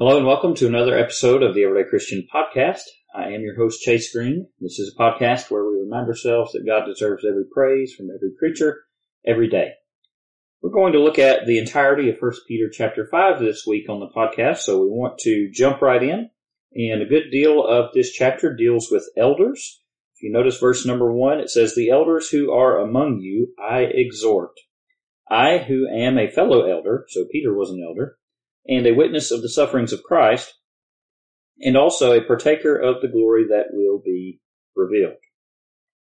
Hello and welcome to another episode of the Everyday Christian Podcast. I am your host, Chase Green. This is a podcast where we remind ourselves that God deserves every praise from every creature every day. We're going to look at the entirety of 1 Peter chapter 5 this week on the podcast, so we want to jump right in. And a good deal of this chapter deals with elders. If you notice verse number 1, it says, The elders who are among you I exhort. I, who am a fellow elder, so Peter was an elder, and a witness of the sufferings of Christ, and also a partaker of the glory that will be revealed.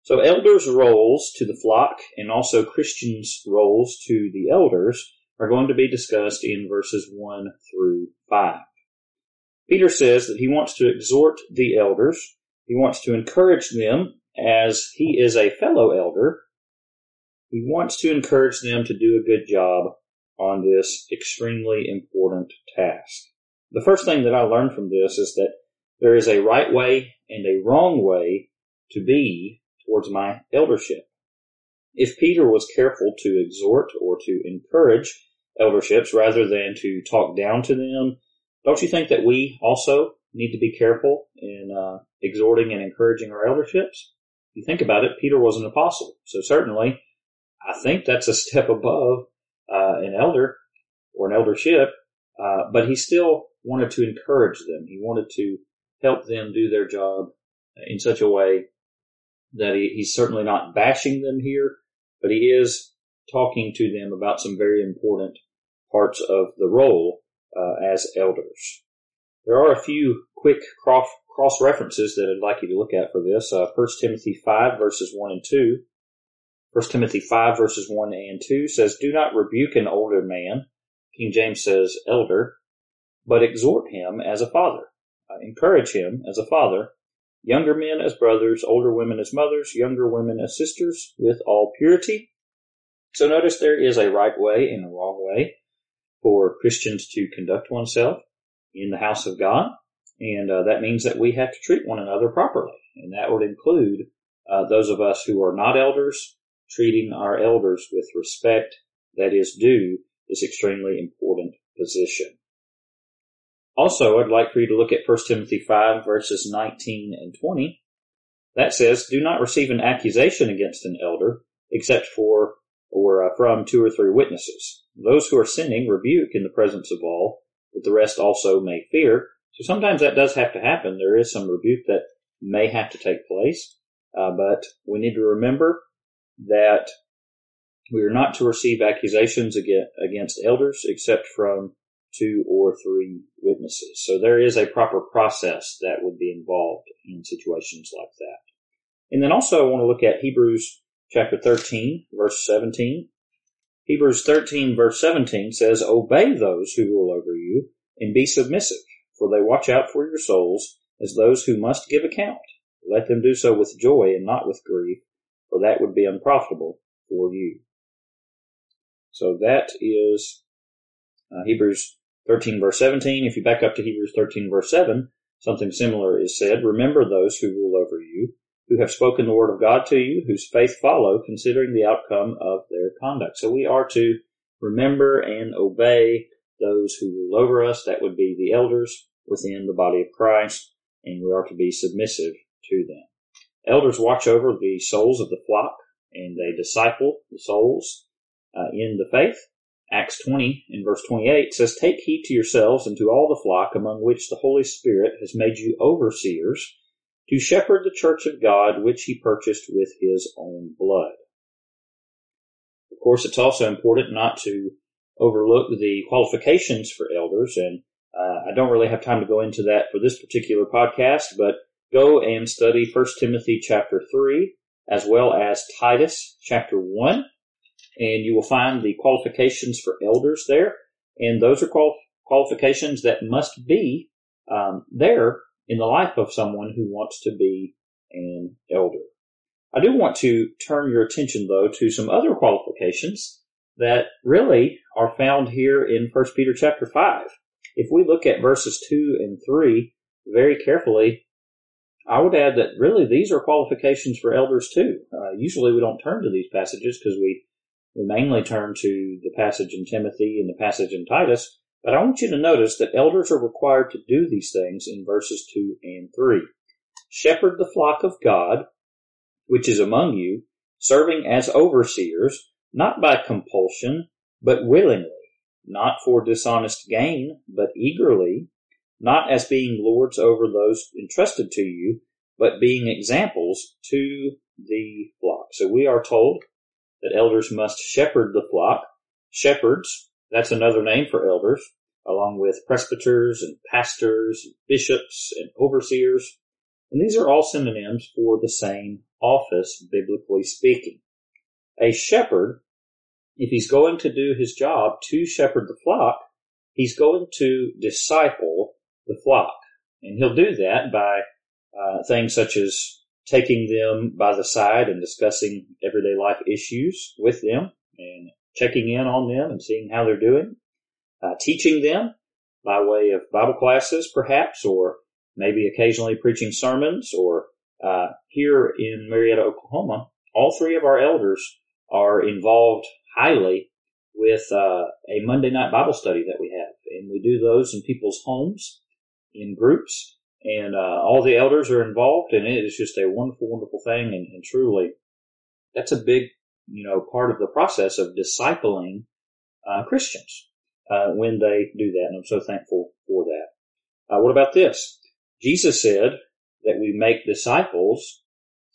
So elders' roles to the flock and also Christians' roles to the elders are going to be discussed in verses 1 through 5. Peter says that he wants to exhort the elders. He wants to encourage them as he is a fellow elder. He wants to encourage them to do a good job on this extremely important task. The first thing that I learned from this is that there is a right way and a wrong way to be towards my eldership. If Peter was careful to exhort or to encourage elderships rather than to talk down to them, don't you think that we also need to be careful in uh, exhorting and encouraging our elderships? If you think about it, Peter was an apostle, so certainly I think that's a step above an elder or an eldership, uh, but he still wanted to encourage them. He wanted to help them do their job in such a way that he, he's certainly not bashing them here, but he is talking to them about some very important parts of the role uh, as elders. There are a few quick cross, cross references that I'd like you to look at for this. Uh, 1 Timothy 5 verses 1 and 2 1 Timothy 5 verses 1 and 2 says, Do not rebuke an older man. King James says elder, but exhort him as a father. Uh, encourage him as a father. Younger men as brothers, older women as mothers, younger women as sisters, with all purity. So notice there is a right way and a wrong way for Christians to conduct oneself in the house of God. And uh, that means that we have to treat one another properly. And that would include uh, those of us who are not elders treating our elders with respect that is due this extremely important position. Also, I'd like for you to look at 1 Timothy 5 verses 19 and 20. That says, do not receive an accusation against an elder except for or uh, from two or three witnesses. Those who are sinning rebuke in the presence of all, that the rest also may fear. So sometimes that does have to happen. There is some rebuke that may have to take place, uh, but we need to remember that we are not to receive accusations against elders except from two or three witnesses. So there is a proper process that would be involved in situations like that. And then also I want to look at Hebrews chapter 13 verse 17. Hebrews 13 verse 17 says, Obey those who rule over you and be submissive, for they watch out for your souls as those who must give account. Let them do so with joy and not with grief, for that would be unprofitable for you. So that is uh, Hebrews 13 verse 17. If you back up to Hebrews 13 verse 7, something similar is said. Remember those who rule over you, who have spoken the word of God to you, whose faith follow, considering the outcome of their conduct. So we are to remember and obey those who rule over us. That would be the elders within the body of Christ, and we are to be submissive to them. Elders watch over the souls of the flock and they disciple the souls uh, in the faith. Acts 20 in verse 28 says, Take heed to yourselves and to all the flock among which the Holy Spirit has made you overseers to shepherd the church of God which he purchased with his own blood. Of course, it's also important not to overlook the qualifications for elders, and uh, I don't really have time to go into that for this particular podcast, but go and study 1 Timothy chapter 3 as well as Titus chapter 1 and you will find the qualifications for elders there and those are qual- qualifications that must be um, there in the life of someone who wants to be an elder. I do want to turn your attention though to some other qualifications that really are found here in 1 Peter chapter 5. If we look at verses 2 and 3 very carefully, I would add that really these are qualifications for elders too. Uh, usually we don't turn to these passages because we, we mainly turn to the passage in Timothy and the passage in Titus, But I want you to notice that elders are required to do these things in verses 2 and 3. Shepherd the flock of God, which is among you, serving as overseers, not by compulsion, but willingly, not for dishonest gain, but eagerly, not as being lords over those entrusted to you, but being examples to the flock. So we are told that elders must shepherd the flock. Shepherds, that's another name for elders, along with presbyters and pastors, and bishops and overseers. And these are all synonyms for the same office, biblically speaking. A shepherd, if he's going to do his job to shepherd the flock, he's going to disciple the flock. And he'll do that by uh, things such as taking them by the side and discussing everyday life issues with them and checking in on them and seeing how they're doing, uh, teaching them by way of Bible classes, perhaps, or maybe occasionally preaching sermons, or uh, here in Marietta, Oklahoma, all three of our elders are involved highly with uh, a Monday night Bible study that we have, and we do those in people's homes in groups and uh, all the elders are involved, and it is just a wonderful, wonderful thing. And, and, truly, that's a big, you know, part of the process of discipling uh, Christians uh, when they do that. And I'm so thankful for that. Uh, what about this? Jesus said that we make disciples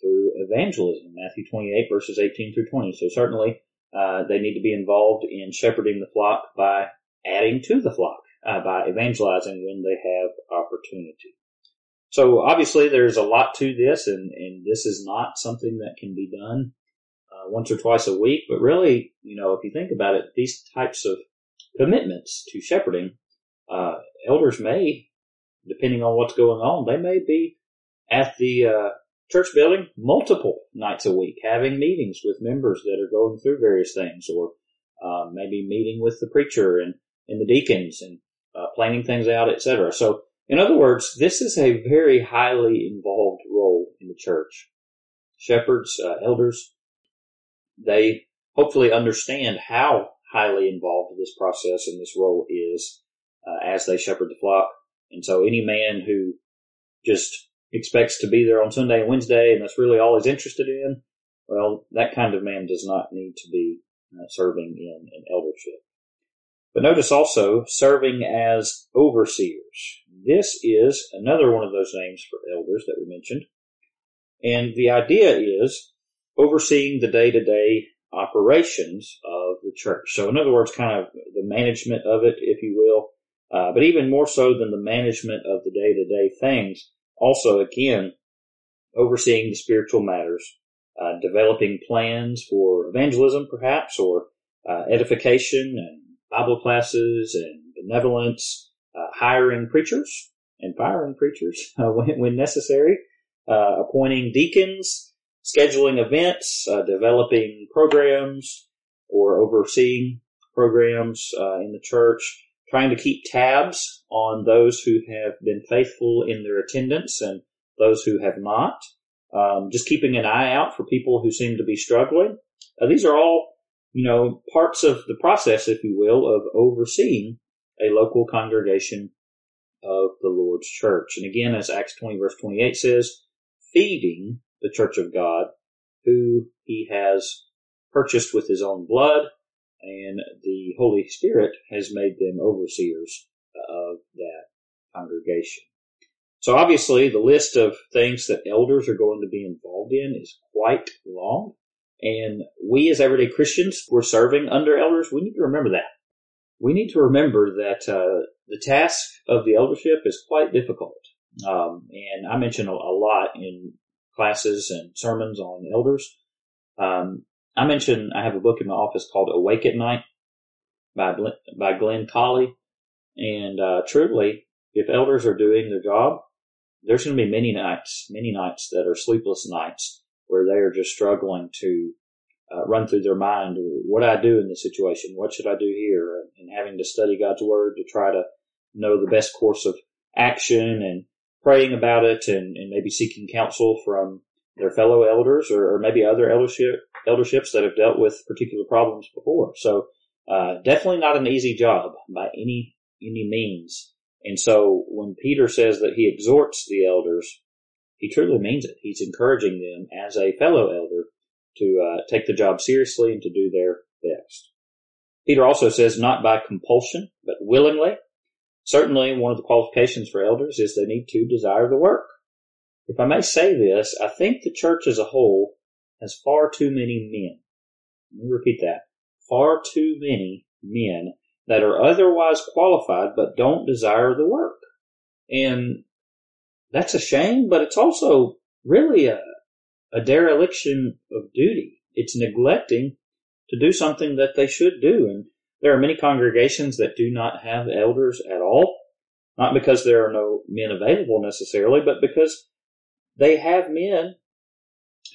through evangelism. Matthew 28 verses 18 through 20. So certainly uh, they need to be involved in shepherding the flock by adding to the flock. Uh, by evangelizing when they have opportunity. So obviously there's a lot to this and, and this is not something that can be done uh, once or twice a week, but really, you know, if you think about it, these types of commitments to shepherding, uh, elders may, depending on what's going on, they may be at the, uh, church building multiple nights a week, having meetings with members that are going through various things, or uh, maybe meeting with the preacher and, and the deacons and uh, planning things out, etc. So in other words, this is a very highly involved role in the church. Shepherds, uh, elders, they hopefully understand how highly involved this process and this role is uh, as they shepherd the flock. And so any man who just expects to be there on Sunday and Wednesday and that's really all he's interested in, well, that kind of man does not need to be uh, serving in an eldership. But notice also serving as overseers. This is another one of those names for elders that we mentioned. And the idea is overseeing the day to day operations of the church. So in other words, kind of the management of it, if you will. Uh, but even more so than the management of the day to day things, also again, overseeing the spiritual matters, uh, developing plans for evangelism perhaps, or uh, edification and Bible classes and benevolence, uh, hiring preachers and firing preachers uh, when, when, necessary, uh, appointing deacons, scheduling events, uh, developing programs or overseeing programs uh, in the church, trying to keep tabs on those who have been faithful in their attendance and those who have not. Um, just keeping an eye out for people who seem to be struggling. Uh, these are all you know, parts of the process, if you will, of overseeing a local congregation of the Lord's church. And again, as Acts 20 verse 28 says, feeding the church of God who he has purchased with his own blood and the Holy Spirit has made them overseers of that congregation. So obviously the list of things that elders are going to be involved in is quite long. And we as everyday Christians, we're serving under elders. We need to remember that. We need to remember that uh, the task of the eldership is quite difficult. Um, and I mention a, a, lot in classes and sermons on elders. Um, I mentioned I have a book in my office called Awake at Night by by Glenn Colley, and uh, truly, if elders are doing their job, there's going to be many nights, many nights that are sleepless nights where they are just struggling to uh, run through their mind what I do in this situation? What should I do here? And having to study God's word to try to know the best course of action and praying about it and, and maybe seeking counsel from their fellow elders or, or, maybe other eldership elderships that have dealt with particular problems before. So uh, definitely not an easy job by any any means. And so when Peter says that he exhorts the elders, he truly means it. He's encouraging them as a fellow elder to uh, take the job seriously and to do their best. Peter also says not by compulsion, but willingly. Certainly one of the qualifications for elders is they need to desire the work. If I may say this, I think the church as a whole has far too many men. Let me repeat that. Far too many men that are otherwise qualified but don't desire the work. And that's a shame, but it's also really a, a dereliction of duty. It's neglecting to do something that they should do. And there are many congregations that do not have elders at all, not because there are no men available necessarily, but because they have men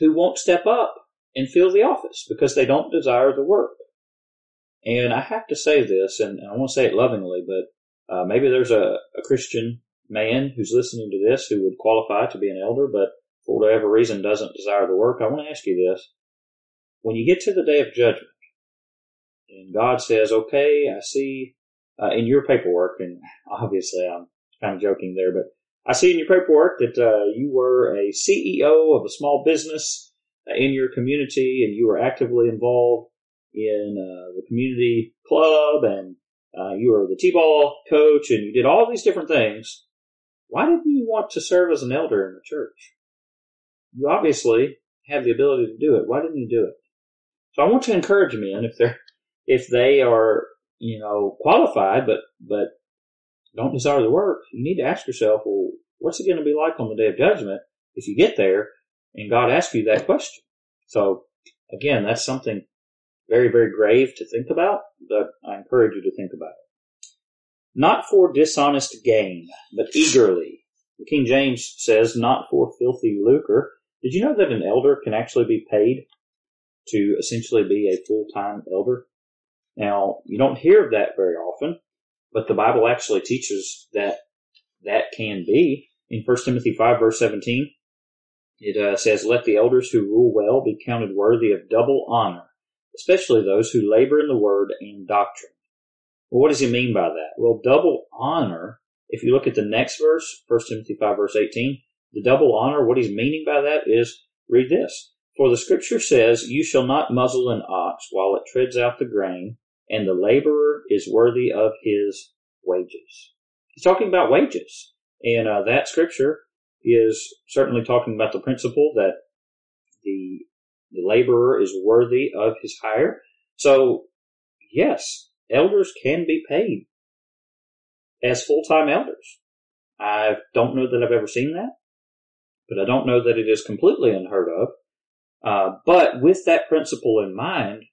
who won't step up and fill the office because they don't desire the work. And I have to say this, and I want to say it lovingly, but uh, maybe there's a, a Christian man who's listening to this who would qualify to be an elder, but for whatever reason doesn't desire the work. I want to ask you this. When you get to the day of judgment, and God says, okay, I see uh, in your paperwork, and obviously I'm kind of joking there, but I see in your paperwork that uh, you were a CEO of a small business uh, in your community and you were actively involved in uh, the community club and uh, you were the t-ball coach and you did all these different things. Why didn't you want to serve as an elder in the church? You obviously have the ability to do it. Why didn't you do it? So I want to encourage men if they're if they are you know qualified but but don't desire the work, you need to ask yourself, well, what's it going to be like on the day of judgment if you get there and God asks you that question? So again, that's something very, very grave to think about, but I encourage you to think about it. Not for dishonest gain, but eagerly. The King James says, not for filthy lucre. Did you know that an elder can actually be paid to essentially be a full-time elder? Now, you don't hear of that very often, but the Bible actually teaches that that can be. In 1 Timothy 5 verse 17, it uh, says, Let the elders who rule well be counted worthy of double honor, especially those who labor in the word and doctrine. Well, what does he mean by that? Well, double honor, if you look at the next verse, 1 Timothy 5 verse 18, the double honor, what he's meaning by that is, read this. For the scripture says, You shall not muzzle an ox while it treads out the grain, and the laborer is worthy of his wages. He's talking about wages. And uh, that scripture is certainly talking about the principle that the, the laborer is worthy of his hire. So, yes, elders can be paid as full-time elders. I don't know that I've ever seen that, but I don't know that it is completely unheard of. Uh, but with that principle in mind,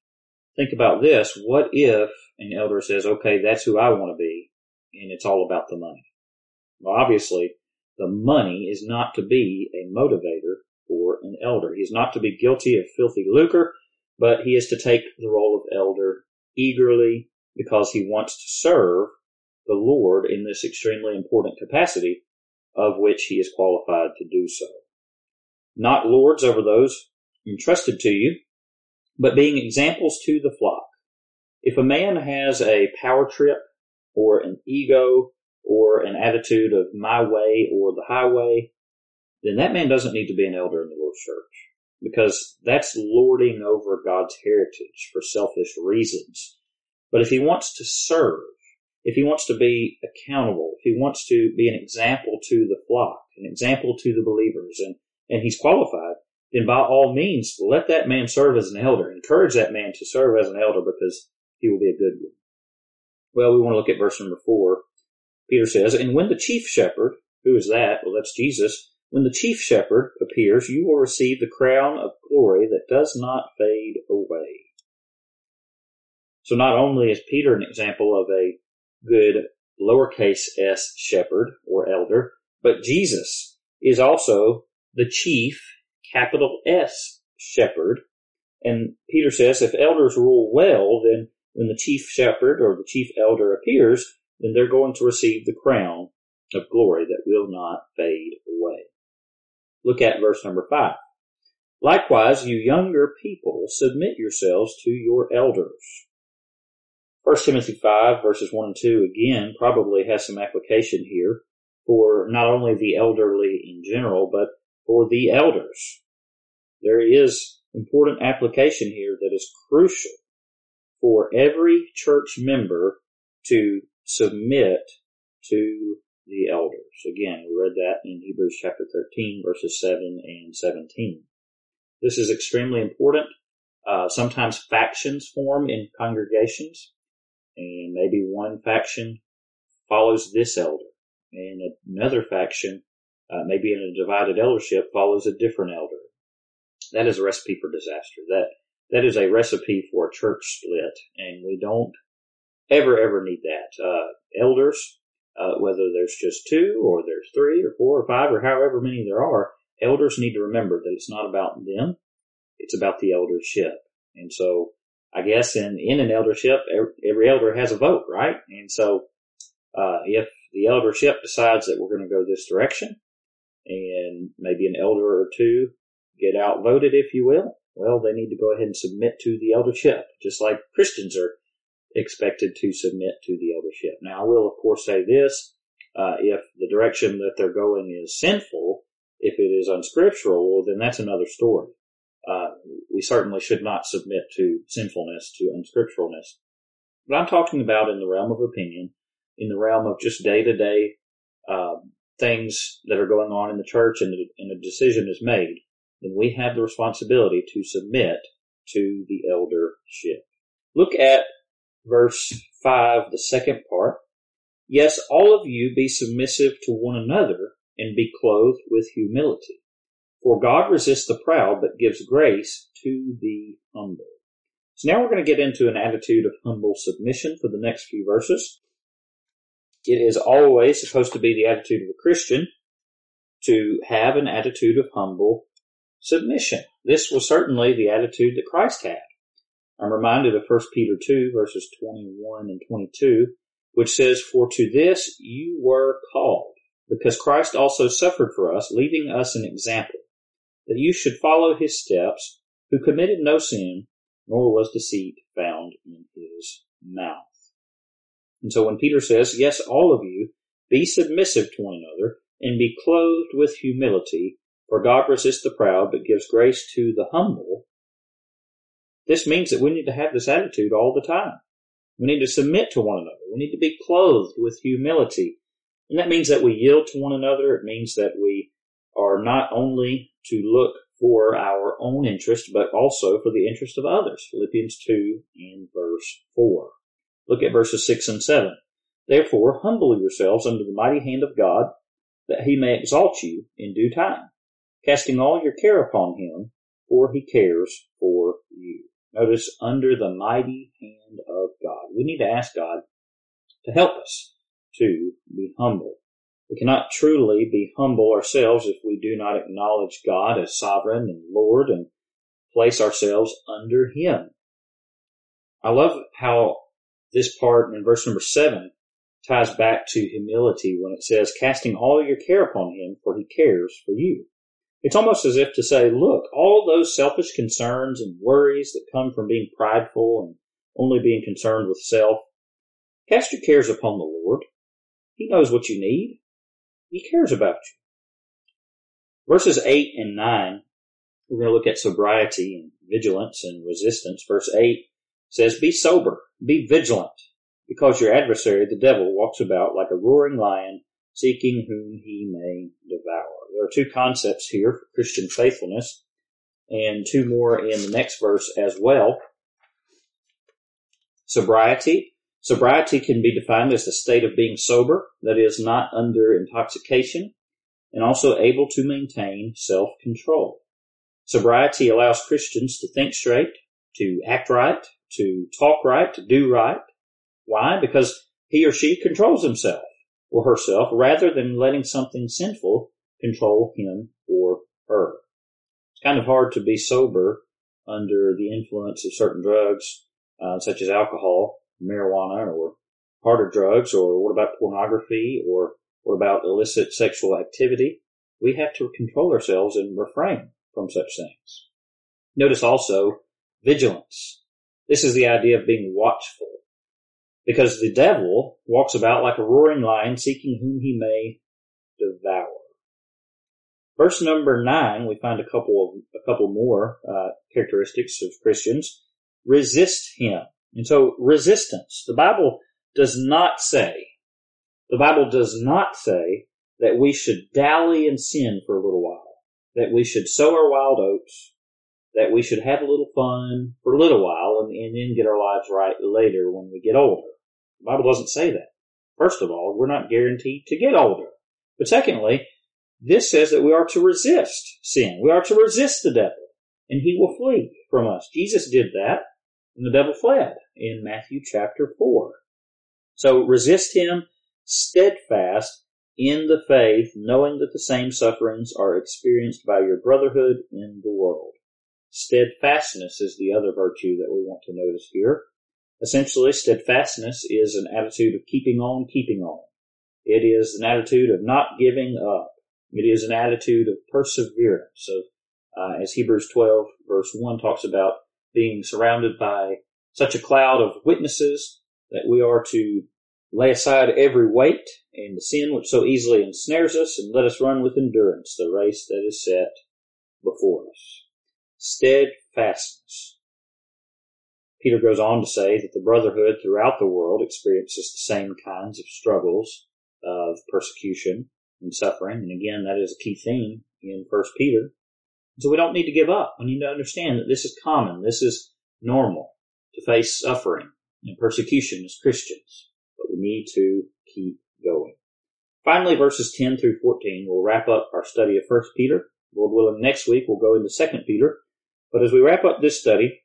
think about this. What if an elder says, okay, that's who I want to be, and it's all about the money? Well, obviously, the money is not to be a motivator for an elder. He is not to be guilty of filthy lucre, but he is to take the role of elder eagerly because he wants to serve the Lord in this extremely important capacity of which he is qualified to do so. Not lords over those entrusted to you, but being examples to the flock. If a man has a power trip or an ego or an attitude of my way or the highway, then that man doesn't need to be an elder in the Lord's church because that's lording over God's heritage for selfish reasons. But if he wants to serve, if he wants to be accountable, if he wants to be an example to the flock, an example to the believers, and, and he's qualified, then by all means, let that man serve as an elder. Encourage that man to serve as an elder because he will be a good one. Well, we want to look at verse number four. Peter says, And when the chief shepherd, who is that? Well, that's Jesus. When the chief shepherd appears, you will receive the crown of glory that does not fade away. So not only is Peter an example of a good lowercase s shepherd or elder, but Jesus is also the chief capital S shepherd. And Peter says if elders rule well, then when the chief shepherd or the chief elder appears, then they're going to receive the crown of glory that will not fade away. Look at verse number five. Likewise, you younger people, submit yourselves to your elders. 1 Timothy 5 verses 1 and 2 again probably has some application here for not only the elderly in general, but for the elders. There is important application here that is crucial for every church member to submit to the elders. Again, we read that in Hebrews chapter 13 verses 7 and 17. This is extremely important. Uh, sometimes factions form in congregations and maybe one faction follows this elder and another faction, uh, maybe in a divided eldership follows a different elder. That is a recipe for disaster. That, that is a recipe for a church split and we don't ever, ever need that. Uh, elders, uh, whether there's just two or there's three or four or five or however many there are, elders need to remember that it's not about them. It's about the eldership. And so I guess in, in an eldership, every elder has a vote, right? And so, uh, if the eldership decides that we're going to go this direction and maybe an elder or two get outvoted, if you will, well, they need to go ahead and submit to the eldership, just like Christians are expected to submit to the eldership. Now, I will, of course, say this. Uh, if the direction that they're going is sinful, if it is unscriptural, well, then that's another story. Uh, we certainly should not submit to sinfulness, to unscripturalness. But I'm talking about in the realm of opinion, in the realm of just day to day things that are going on in the church and, and a decision is made, then we have the responsibility to submit to the eldership. Look at verse 5, the second part. Yes, all of you be submissive to one another and be clothed with humility. For God resists the proud, but gives grace to the humble. So now we're going to get into an attitude of humble submission for the next few verses. It is always supposed to be the attitude of a Christian to have an attitude of humble submission. This was certainly the attitude that Christ had. I'm reminded of 1 Peter 2 verses 21 and 22, which says, For to this you were called, because Christ also suffered for us, leaving us an example that you should follow his steps, who committed no sin, nor was deceit found in his mouth. And so when Peter says, Yes, all of you, be submissive to one another, and be clothed with humility, for God resists the proud, but gives grace to the humble, this means that we need to have this attitude all the time. We need to submit to one another. We need to be clothed with humility. And that means that we yield to one another. It means that we are not only to look for our own interest, but also for the interest of others. Philippians 2 and verse 4. Look at verses 6 and 7. Therefore, humble yourselves under the mighty hand of God, that he may exalt you in due time, casting all your care upon him, for he cares for you. Notice, under the mighty hand of God. We need to ask God to help us to be humble. We cannot truly be humble ourselves if we do not acknowledge God as sovereign and Lord and place ourselves under Him. I love how this part in verse number seven ties back to humility when it says, casting all your care upon Him, for He cares for you. It's almost as if to say, look, all those selfish concerns and worries that come from being prideful and only being concerned with self, cast your cares upon the Lord. He knows what you need. He cares about you. Verses 8 and 9, we're going to look at sobriety and vigilance and resistance. Verse 8 says, Be sober, be vigilant, because your adversary, the devil, walks about like a roaring lion, seeking whom he may devour. There are two concepts here for Christian faithfulness, and two more in the next verse as well. Sobriety Sobriety can be defined as the state of being sober, that is, not under intoxication, and also able to maintain self control. Sobriety allows Christians to think straight, to act right, to talk right, to do right. Why? Because he or she controls himself or herself rather than letting something sinful control him or her. It's kind of hard to be sober under the influence of certain drugs, uh, such as alcohol, marijuana or harder drugs or what about pornography or what about illicit sexual activity? We have to control ourselves and refrain from such things. Notice also vigilance. This is the idea of being watchful. because the devil walks about like a roaring lion seeking whom he may devour. Verse number nine, we find a couple of, a couple more, uh, characteristics of Christians. Resist him. And so resistance. The Bible does not say, the Bible does not say that we should dally in sin for a little while, that we should sow our wild oats, that we should have a little fun for a little while and, and then get our lives right later when we get older. The Bible doesn't say that. First of all, we're not guaranteed to get older. But secondly, this says that we are to resist sin. We are to resist the devil and he will flee from us. Jesus did that and the devil fled in Matthew chapter 4. So resist him steadfast in the faith, knowing that the same sufferings are experienced by your brotherhood in the world. Steadfastness is the other virtue that we want to notice here. Essentially, steadfastness is an attitude of keeping on, keeping on. It is an attitude of not giving up. It is an attitude of perseverance. So, uh, as Hebrews 12 verse 1 talks about being surrounded by such a cloud of witnesses that we are to lay aside every weight and the sin which so easily ensnares us and let us run with endurance the race that is set before us steadfastness. Peter goes on to say that the brotherhood throughout the world experiences the same kinds of struggles of persecution and suffering. And again, that is a key theme in First Peter. So we don't need to give up. We need to understand that this is common. This is normal to face suffering and persecution as Christians. But we need to keep going. Finally, verses 10 through 14 will wrap up our study of First Peter. Lord willing, next week we'll go into Second Peter but as we wrap up this study,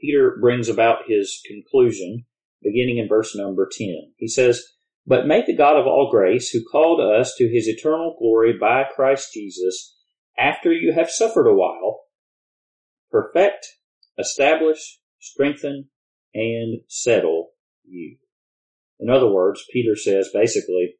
Peter brings about his conclusion beginning in verse number 10. He says, But may the God of all grace, who called us to his eternal glory by Christ Jesus, after you have suffered a while, perfect, establish, strengthen, and settle you. In other words, Peter says basically,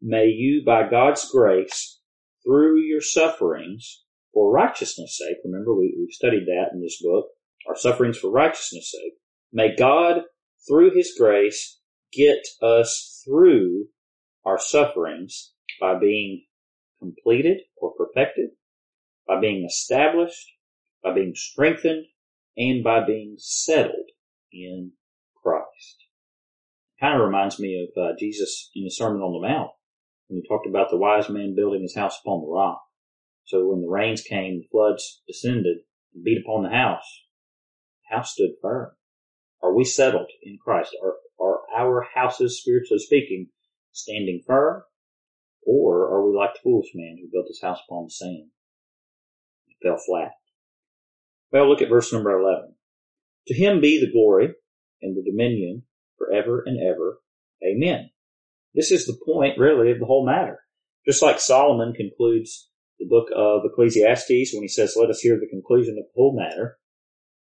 may you by God's grace, through your sufferings, for righteousness' sake. Remember, we, we've studied that in this book. Our sufferings for righteousness' sake. May God, through His grace, get us through our sufferings by being completed or perfected, by being established, by being strengthened, and by being settled in Christ. Kind of reminds me of uh, Jesus in the Sermon on the Mount when he talked about the wise man building his house upon the rock. So when the rains came, the floods descended and beat upon the house. The house stood firm. Are we settled in Christ? Are, are our houses, spiritually speaking, standing firm? Or are we like the foolish man who built his house upon the sand? Fell flat. Well, look at verse number 11. To him be the glory and the dominion forever and ever. Amen. This is the point, really, of the whole matter. Just like Solomon concludes the book of Ecclesiastes when he says, let us hear the conclusion of the whole matter.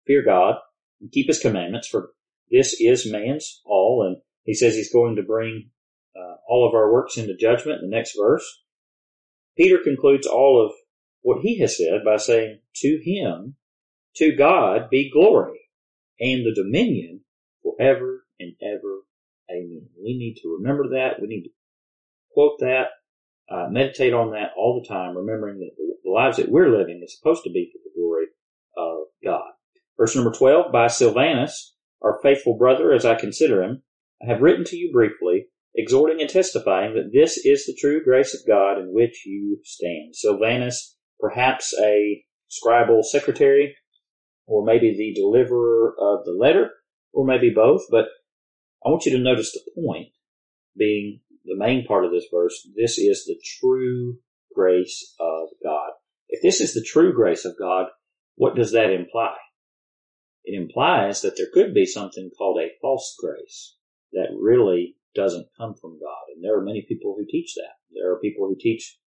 Fear God and keep his commandments for this is man's all. And he says he's going to bring uh, all of our works into judgment in the next verse. Peter concludes all of what he has said by saying, to him, to God be glory and the dominion forever and ever. Amen. We need to remember that. We need to quote that uh, meditate on that all the time, remembering that the lives that we're living is supposed to be for the glory of God. Verse number 12, by Silvanus, our faithful brother, as I consider him, I have written to you briefly, exhorting and testifying that this is the true grace of God in which you stand. Silvanus, perhaps a scribal secretary, or maybe the deliverer of the letter, or maybe both, but I want you to notice the point being the main part of this verse, this is the true grace of God. If this is the true grace of God, what does that imply? It implies that there could be something called a false grace that really doesn't come from God. And there are many people who teach that. There are people who teach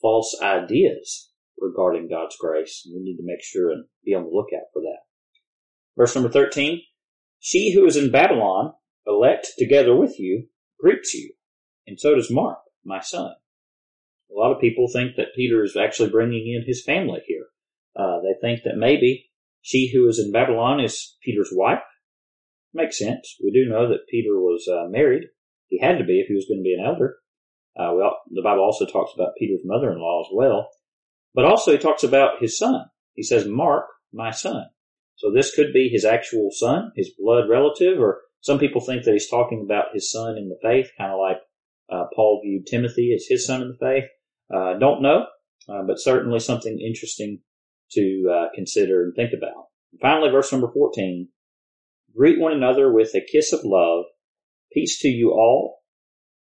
false ideas regarding God's grace. We need to make sure and be on the lookout for that. Verse number 13. She who is in Babylon, elect together with you, greets you and so does Mark, my son. A lot of people think that Peter is actually bringing in his family here. Uh, they think that maybe she who is in Babylon is Peter's wife, Makes sense. We do know that Peter was uh, married. He had to be if he was going to be an elder. Uh, all, the Bible also talks about Peter's mother-in-law as well. But also he talks about his son. He says, Mark, my son. So this could be his actual son, his blood relative, or some people think that he's talking about his son in the faith, kind of like uh, Paul viewed Timothy as his son in the faith. Uh, don't know, uh, but certainly something interesting to uh, consider and think about. And finally, verse number 14. Greet one another with a kiss of love. Peace to you all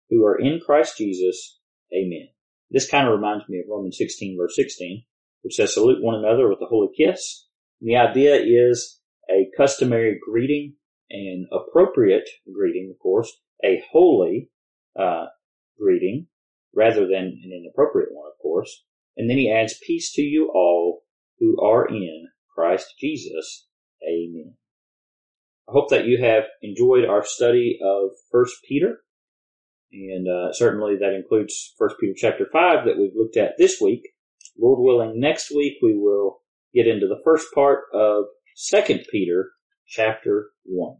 who are in Christ Jesus. Amen. This kind of reminds me of Romans 16 verse 16, which says salute one another with a holy kiss. And the idea is a customary greeting an appropriate greeting, of course, a holy uh, greeting rather than an inappropriate one, of course. And then he adds, peace to you all who are in Christ Jesus. Amen. I hope that you have enjoyed our study of First Peter. And uh, certainly that includes First Peter chapter 5 that we've looked at this week. Lord willing, next week we will get into the first part of Second Peter chapter 1.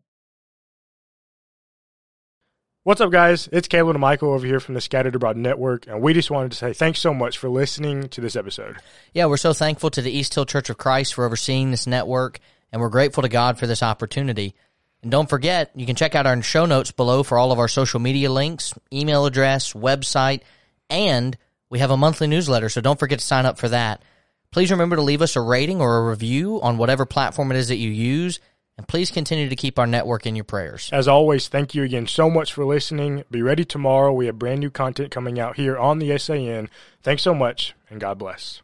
What's up, guys? It's Caleb and Michael over here from the Scattered Abroad Network, and we just wanted to say thanks so much for listening to this episode. Yeah, we're so thankful to the East Hill Church of Christ for overseeing this network, and we're grateful to God for this opportunity. And don't forget, you can check out our show notes below for all of our social media links, email address, website, and we have a monthly newsletter, so don't forget to sign up for that. Please remember to leave us a rating or a review on whatever platform it is that you use and please continue to keep our network in your prayers. As always, thank you again so much for listening. Be ready tomorrow. We have brand new content coming out here on the SAN. Thanks so much, and God bless.